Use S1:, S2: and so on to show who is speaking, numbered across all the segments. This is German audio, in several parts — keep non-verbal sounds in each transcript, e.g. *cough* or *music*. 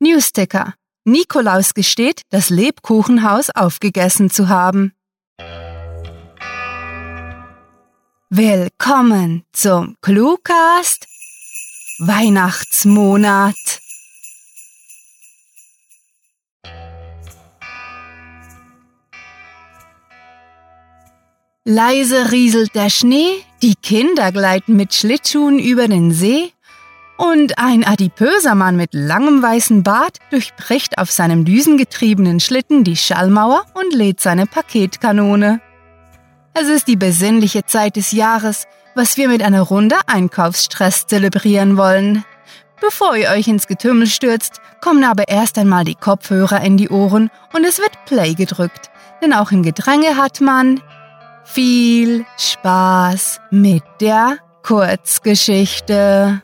S1: Newsticker. Nikolaus gesteht, das Lebkuchenhaus aufgegessen zu haben. Willkommen zum Cluecast Weihnachtsmonat. Leise rieselt der Schnee, die Kinder gleiten mit Schlittschuhen über den See und ein adipöser Mann mit langem weißen Bart durchbricht auf seinem düsengetriebenen Schlitten die Schallmauer und lädt seine Paketkanone. Es ist die besinnliche Zeit des Jahres, was wir mit einer Runde Einkaufsstress zelebrieren wollen. Bevor ihr euch ins Getümmel stürzt, kommen aber erst einmal die Kopfhörer in die Ohren und es wird Play gedrückt. Denn auch im Gedränge hat man viel Spaß mit der Kurzgeschichte.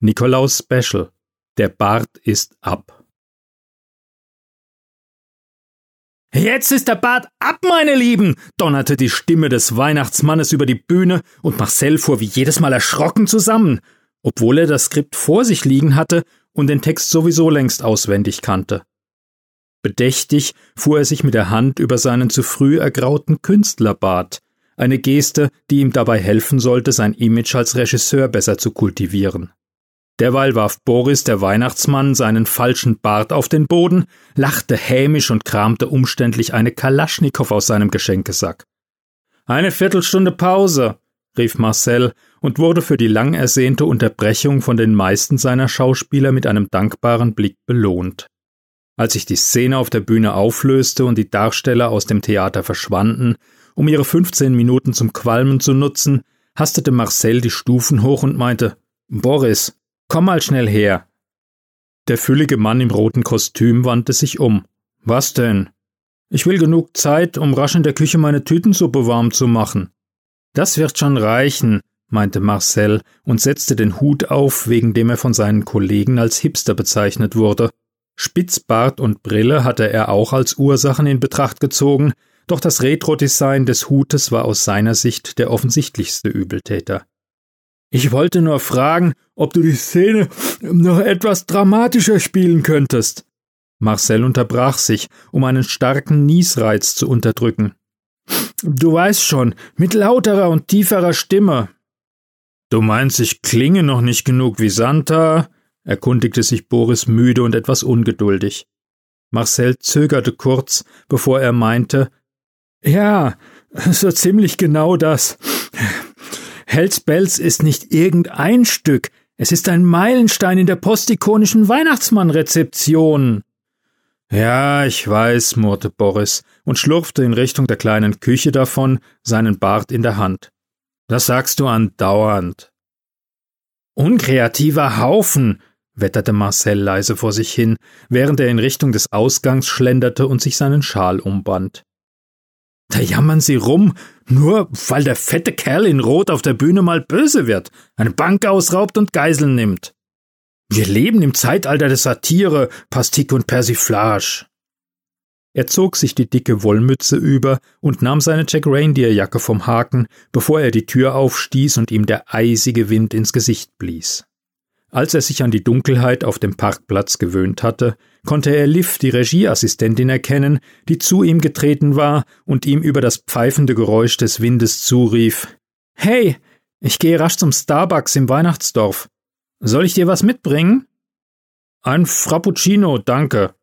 S2: Nikolaus Special. Der Bart ist ab.
S3: Jetzt ist der Bart ab, meine Lieben! donnerte die Stimme des Weihnachtsmannes über die Bühne und Marcel fuhr wie jedes Mal erschrocken zusammen obwohl er das Skript vor sich liegen hatte und den Text sowieso längst auswendig kannte. Bedächtig fuhr er sich mit der Hand über seinen zu früh ergrauten Künstlerbart, eine Geste, die ihm dabei helfen sollte, sein Image als Regisseur besser zu kultivieren. Derweil warf Boris, der Weihnachtsmann, seinen falschen Bart auf den Boden, lachte hämisch und kramte umständlich eine Kalaschnikow aus seinem Geschenkesack. Eine Viertelstunde Pause, rief Marcel und wurde für die lang ersehnte Unterbrechung von den meisten seiner Schauspieler mit einem dankbaren Blick belohnt. Als sich die Szene auf der Bühne auflöste und die Darsteller aus dem Theater verschwanden, um ihre 15 Minuten zum Qualmen zu nutzen, hastete Marcel die Stufen hoch und meinte: Boris, komm mal schnell her. Der füllige Mann im roten Kostüm wandte sich um. Was denn? Ich will genug Zeit, um rasch in der Küche meine Tütensuppe warm zu machen. Das wird schon reichen, meinte Marcel und setzte den Hut auf, wegen dem er von seinen Kollegen als Hipster bezeichnet wurde. Spitzbart und Brille hatte er auch als Ursachen in Betracht gezogen, doch das Retro-Design des Hutes war aus seiner Sicht der offensichtlichste Übeltäter. Ich wollte nur fragen, ob du die Szene noch etwas dramatischer spielen könntest. Marcel unterbrach sich, um einen starken Niesreiz zu unterdrücken. Du weißt schon, mit lauterer und tieferer Stimme. Du meinst, ich klinge noch nicht genug wie Santa? erkundigte sich Boris müde und etwas ungeduldig. Marcel zögerte kurz, bevor er meinte, ja, so ziemlich genau das. Hells Bells ist nicht irgendein Stück, es ist ein Meilenstein in der postikonischen Weihnachtsmann-Rezeption. Ja, ich weiß, murrte Boris und schlurfte in Richtung der kleinen Küche davon, seinen Bart in der Hand. Das sagst du andauernd. Unkreativer Haufen, wetterte Marcel leise vor sich hin, während er in Richtung des Ausgangs schlenderte und sich seinen Schal umband. Da jammern sie rum, nur weil der fette Kerl in Rot auf der Bühne mal böse wird, eine Bank ausraubt und Geiseln nimmt. Wir leben im Zeitalter der Satire, Pastik und Persiflage. Er zog sich die dicke Wollmütze über und nahm seine Jack Reindeer Jacke vom Haken, bevor er die Tür aufstieß und ihm der eisige Wind ins Gesicht blies. Als er sich an die Dunkelheit auf dem Parkplatz gewöhnt hatte, konnte er Liv, die Regieassistentin, erkennen, die zu ihm getreten war und ihm über das pfeifende Geräusch des Windes zurief Hey, ich gehe rasch zum Starbucks im Weihnachtsdorf. Soll ich dir was mitbringen? Ein Frappuccino, danke,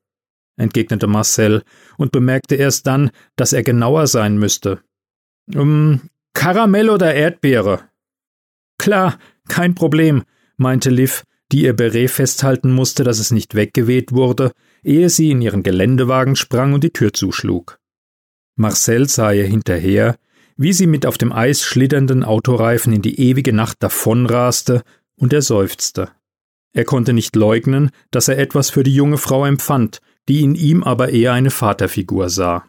S3: entgegnete Marcel und bemerkte erst dann, dass er genauer sein müsste. Um, Karamell oder Erdbeere? Klar, kein Problem, meinte Liv, die ihr Beret festhalten musste, dass es nicht weggeweht wurde, ehe sie in ihren Geländewagen sprang und die Tür zuschlug. Marcel sah ihr hinterher, wie sie mit auf dem Eis schlitternden Autoreifen in die ewige Nacht davonraste, und er seufzte. Er konnte nicht leugnen, dass er etwas für die junge Frau empfand, die in ihm aber eher eine Vaterfigur sah.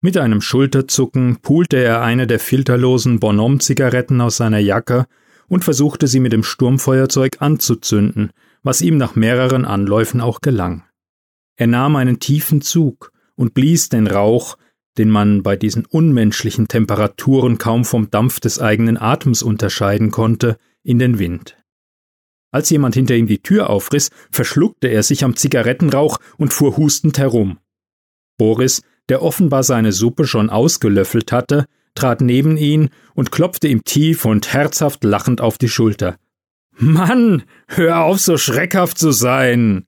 S3: Mit einem Schulterzucken pulte er eine der filterlosen Bonhomme-Zigaretten aus seiner Jacke und versuchte sie mit dem Sturmfeuerzeug anzuzünden, was ihm nach mehreren Anläufen auch gelang. Er nahm einen tiefen Zug und blies den Rauch, den man bei diesen unmenschlichen Temperaturen kaum vom Dampf des eigenen Atems unterscheiden konnte, in den Wind. Als jemand hinter ihm die Tür aufriss, verschluckte er sich am Zigarettenrauch und fuhr hustend herum. Boris, der offenbar seine Suppe schon ausgelöffelt hatte, trat neben ihn und klopfte ihm tief und herzhaft lachend auf die Schulter. Mann, hör auf, so schreckhaft zu sein.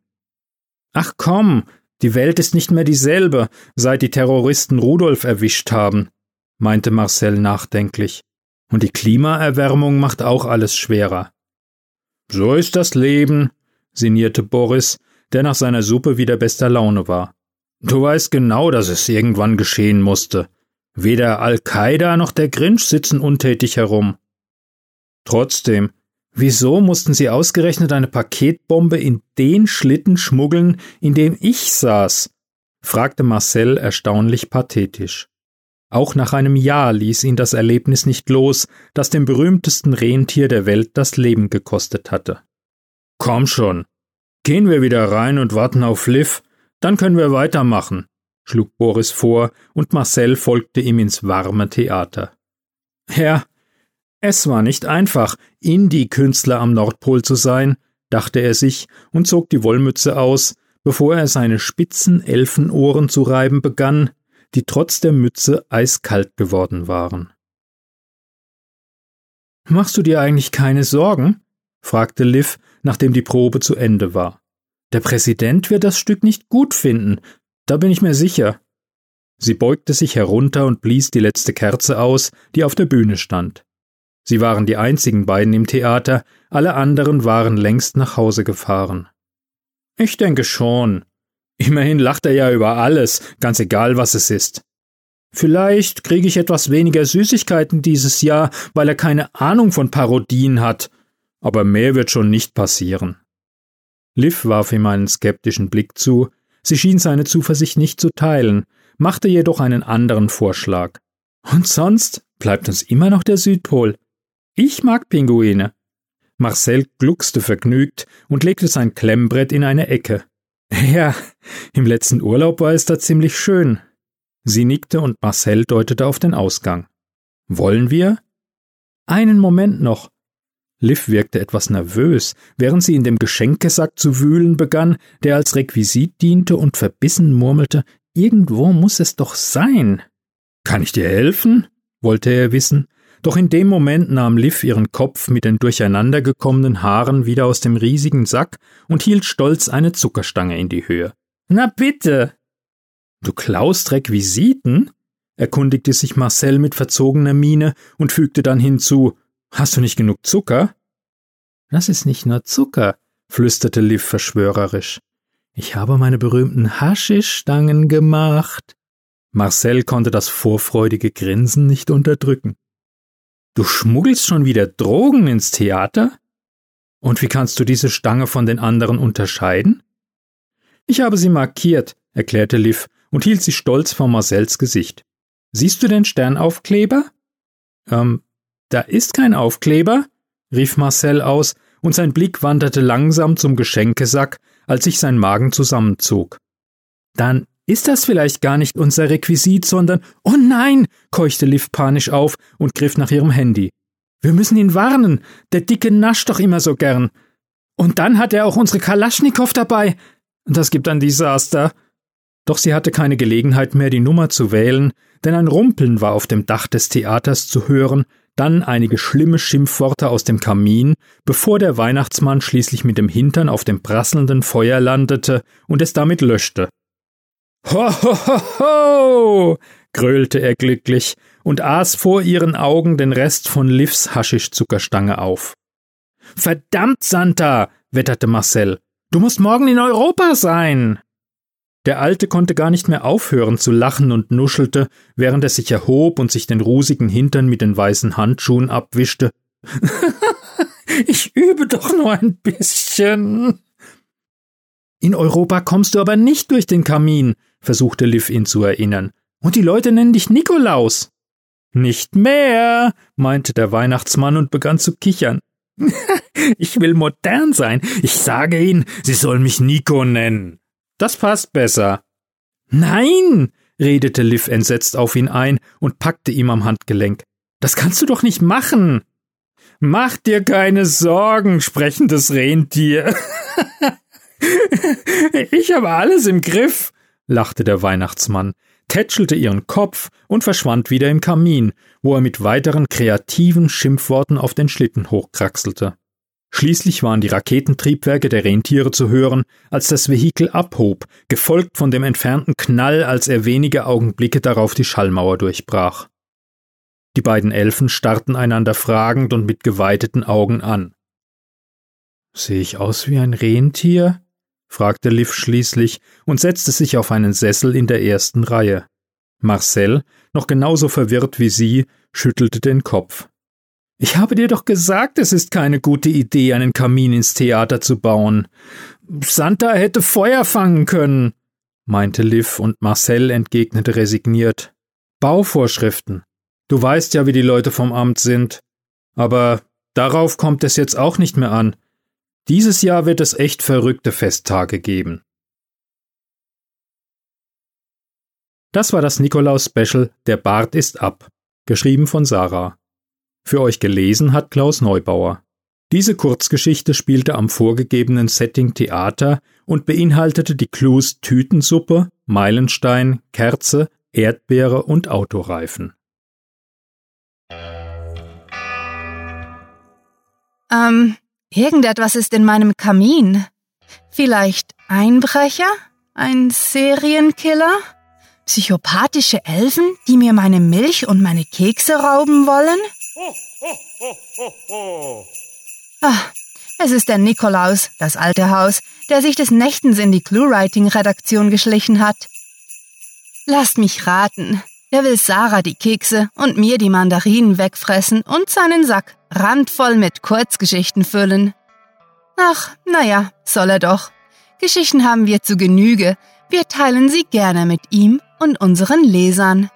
S3: Ach komm, die Welt ist nicht mehr dieselbe, seit die Terroristen Rudolf erwischt haben, meinte Marcel nachdenklich. Und die Klimaerwärmung macht auch alles schwerer. So ist das Leben, sinnierte Boris, der nach seiner Suppe wieder bester Laune war. Du weißt genau, dass es irgendwann geschehen musste. Weder Al-Qaida noch der Grinch sitzen untätig herum. Trotzdem, wieso mussten sie ausgerechnet eine Paketbombe in den Schlitten schmuggeln, in dem ich saß? fragte Marcel erstaunlich pathetisch. Auch nach einem Jahr ließ ihn das Erlebnis nicht los, das dem berühmtesten Rentier der Welt das Leben gekostet hatte. Komm schon. Gehen wir wieder rein und warten auf Liv, dann können wir weitermachen, schlug Boris vor, und Marcel folgte ihm ins warme Theater. Ja, es war nicht einfach, Indie-Künstler am Nordpol zu sein, dachte er sich und zog die Wollmütze aus, bevor er seine spitzen Elfenohren zu reiben begann, die trotz der Mütze eiskalt geworden waren. Machst du dir eigentlich keine Sorgen? fragte Liv, nachdem die Probe zu Ende war. Der Präsident wird das Stück nicht gut finden, da bin ich mir sicher. Sie beugte sich herunter und blies die letzte Kerze aus, die auf der Bühne stand. Sie waren die einzigen beiden im Theater, alle anderen waren längst nach Hause gefahren. Ich denke schon, Immerhin lacht er ja über alles, ganz egal was es ist. Vielleicht kriege ich etwas weniger Süßigkeiten dieses Jahr, weil er keine Ahnung von Parodien hat, aber mehr wird schon nicht passieren. Liv warf ihm einen skeptischen Blick zu, sie schien seine Zuversicht nicht zu teilen, machte jedoch einen anderen Vorschlag. Und sonst bleibt uns immer noch der Südpol. Ich mag Pinguine. Marcel gluckste vergnügt und legte sein Klemmbrett in eine Ecke. Ja, im letzten Urlaub war es da ziemlich schön. Sie nickte und Marcel deutete auf den Ausgang. Wollen wir? Einen Moment noch. Liv wirkte etwas nervös, während sie in dem Geschenkesack zu wühlen begann, der als Requisit diente und verbissen murmelte, irgendwo muss es doch sein. Kann ich dir helfen? wollte er wissen, doch in dem Moment nahm Liv ihren Kopf mit den durcheinandergekommenen Haaren wieder aus dem riesigen Sack und hielt stolz eine Zuckerstange in die Höhe. Na bitte! Du klaust Requisiten? erkundigte sich Marcel mit verzogener Miene und fügte dann hinzu Hast du nicht genug Zucker? Das ist nicht nur Zucker, flüsterte Liv verschwörerisch. Ich habe meine berühmten Haschischstangen gemacht. Marcel konnte das vorfreudige Grinsen nicht unterdrücken. Du schmuggelst schon wieder Drogen ins Theater? Und wie kannst du diese Stange von den anderen unterscheiden? Ich habe sie markiert, erklärte Liv und hielt sie stolz vor Marcells Gesicht. Siehst du den Sternaufkleber? Ähm, da ist kein Aufkleber, rief Marcel aus, und sein Blick wanderte langsam zum Geschenkesack, als sich sein Magen zusammenzog. Dann ist das vielleicht gar nicht unser Requisit, sondern Oh nein. keuchte Liv panisch auf und griff nach ihrem Handy. Wir müssen ihn warnen. Der Dicke nascht doch immer so gern. Und dann hat er auch unsere Kalaschnikow dabei. Das gibt ein Desaster. Doch sie hatte keine Gelegenheit mehr, die Nummer zu wählen, denn ein Rumpeln war auf dem Dach des Theaters zu hören, dann einige schlimme Schimpfworte aus dem Kamin, bevor der Weihnachtsmann schließlich mit dem Hintern auf dem prasselnden Feuer landete und es damit löschte. Ho, ho, ho, ho, gröhlte er glücklich und aß vor ihren Augen den Rest von Livs Haschischzuckerstange auf. Verdammt, Santa, wetterte Marcel, du musst morgen in Europa sein. Der Alte konnte gar nicht mehr aufhören zu lachen und nuschelte, während er sich erhob und sich den rusigen Hintern mit den weißen Handschuhen abwischte. *laughs* ich übe doch nur ein bisschen. In Europa kommst du aber nicht durch den Kamin, versuchte Liv ihn zu erinnern. Und die Leute nennen dich Nikolaus. Nicht mehr, meinte der Weihnachtsmann und begann zu kichern. *laughs* ich will modern sein. Ich sage ihnen, sie sollen mich Nico nennen. Das passt besser. Nein, redete Liv entsetzt auf ihn ein und packte ihm am Handgelenk. Das kannst du doch nicht machen. Mach dir keine Sorgen, sprechendes Rentier. *laughs* ich habe alles im Griff, lachte der Weihnachtsmann, tätschelte ihren Kopf und verschwand wieder im Kamin, wo er mit weiteren kreativen Schimpfworten auf den Schlitten hochkraxelte. Schließlich waren die Raketentriebwerke der Rentiere zu hören, als das Vehikel abhob, gefolgt von dem entfernten Knall, als er wenige Augenblicke darauf die Schallmauer durchbrach. Die beiden Elfen starrten einander fragend und mit geweiteten Augen an. Sehe ich aus wie ein Rentier? fragte Liv schließlich und setzte sich auf einen Sessel in der ersten Reihe. Marcel, noch genauso verwirrt wie sie, schüttelte den Kopf. Ich habe dir doch gesagt, es ist keine gute Idee, einen Kamin ins Theater zu bauen. Santa hätte Feuer fangen können, meinte Liv, und Marcel entgegnete resigniert. Bauvorschriften. Du weißt ja, wie die Leute vom Amt sind. Aber darauf kommt es jetzt auch nicht mehr an. Dieses Jahr wird es echt verrückte Festtage geben. Das war das Nikolaus-Special Der Bart ist ab, geschrieben von Sarah. Für euch gelesen hat Klaus Neubauer. Diese Kurzgeschichte spielte am vorgegebenen Setting Theater und beinhaltete die Clues Tütensuppe, Meilenstein, Kerze, Erdbeere und Autoreifen.
S1: Ähm, irgendetwas ist in meinem Kamin. Vielleicht Einbrecher? Ein Serienkiller? Psychopathische Elfen, die mir meine Milch und meine Kekse rauben wollen? Ah, es ist der Nikolaus, das alte Haus, der sich des Nächtens in die Clue-Writing-Redaktion geschlichen hat. Lasst mich raten. Er will Sarah die Kekse und mir die Mandarinen wegfressen und seinen Sack randvoll mit Kurzgeschichten füllen. Ach, naja, soll er doch. Geschichten haben wir zu Genüge. Wir teilen sie gerne mit ihm und unseren Lesern.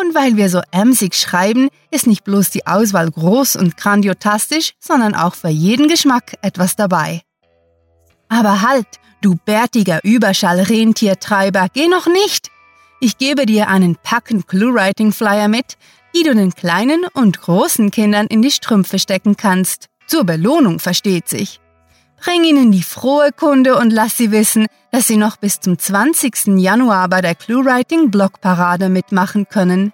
S1: Und weil wir so emsig schreiben, ist nicht bloß die Auswahl groß und grandiotastisch, sondern auch für jeden Geschmack etwas dabei. Aber halt, du bärtiger Überschall-Rentiertreiber, geh noch nicht! Ich gebe dir einen packen Clue-Writing-Flyer mit, die du den kleinen und großen Kindern in die Strümpfe stecken kannst. Zur Belohnung versteht sich. Bring ihnen die frohe Kunde und lass sie wissen, dass sie noch bis zum 20. Januar bei der ClueWriting Blogparade mitmachen können.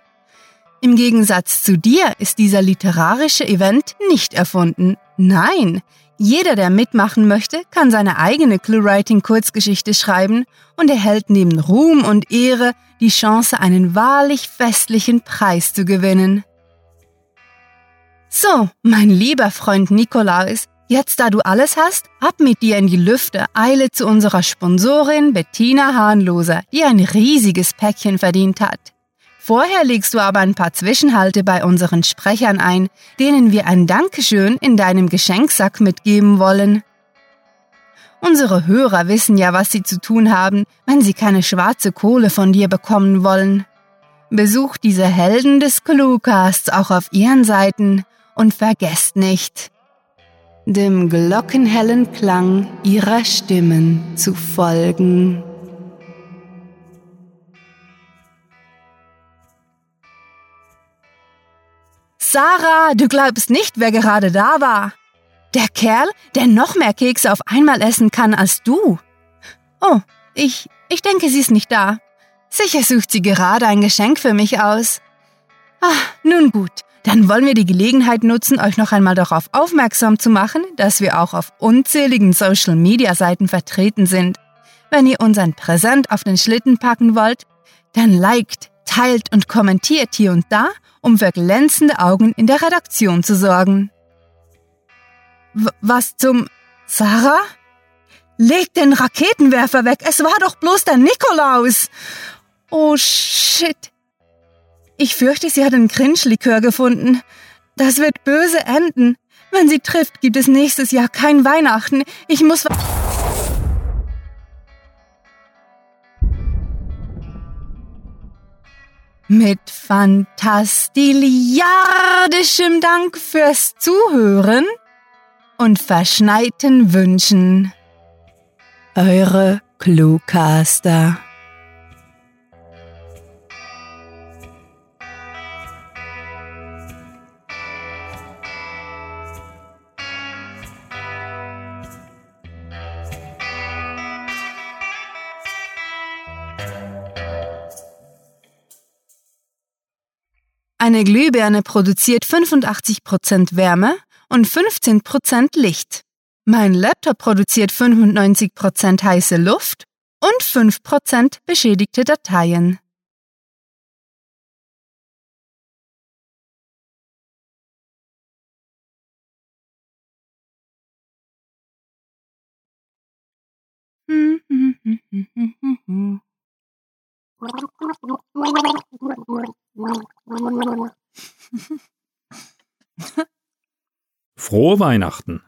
S1: Im Gegensatz zu dir ist dieser literarische Event nicht erfunden. Nein, jeder, der mitmachen möchte, kann seine eigene ClueWriting Kurzgeschichte schreiben und erhält neben Ruhm und Ehre die Chance, einen wahrlich festlichen Preis zu gewinnen. So, mein lieber Freund Nikolaus, Jetzt, da du alles hast, ab mit dir in die Lüfte, eile zu unserer Sponsorin Bettina Hahnloser, die ein riesiges Päckchen verdient hat. Vorher legst du aber ein paar Zwischenhalte bei unseren Sprechern ein, denen wir ein Dankeschön in deinem Geschenksack mitgeben wollen. Unsere Hörer wissen ja, was sie zu tun haben, wenn sie keine schwarze Kohle von dir bekommen wollen. Besucht diese Helden des Cluecasts auch auf ihren Seiten und vergesst nicht, dem glockenhellen Klang ihrer Stimmen zu folgen. Sarah, du glaubst nicht, wer gerade da war. Der Kerl, der noch mehr Kekse auf einmal essen kann als du. Oh, ich, ich denke, sie ist nicht da. Sicher sucht sie gerade ein Geschenk für mich aus. Ah, nun gut, dann wollen wir die Gelegenheit nutzen, euch noch einmal darauf aufmerksam zu machen, dass wir auch auf unzähligen Social-Media-Seiten vertreten sind. Wenn ihr unseren Präsent auf den Schlitten packen wollt, dann liked, teilt und kommentiert hier und da, um für glänzende Augen in der Redaktion zu sorgen. W was zum... Sarah? Leg den Raketenwerfer weg, es war doch bloß der Nikolaus! Oh shit, ich fürchte, sie hat einen Cringe-Likör gefunden. Das wird böse enden. Wenn sie trifft, gibt es nächstes Jahr kein Weihnachten. Ich muss. Mit fantastiliardischem Dank fürs Zuhören und verschneiten Wünschen. Eure Cluecaster. Eine Glühbirne produziert 85% Wärme und 15% Licht. Mein Laptop produziert 95% heiße Luft und 5% beschädigte Dateien. *laughs*
S3: Frohe Weihnachten!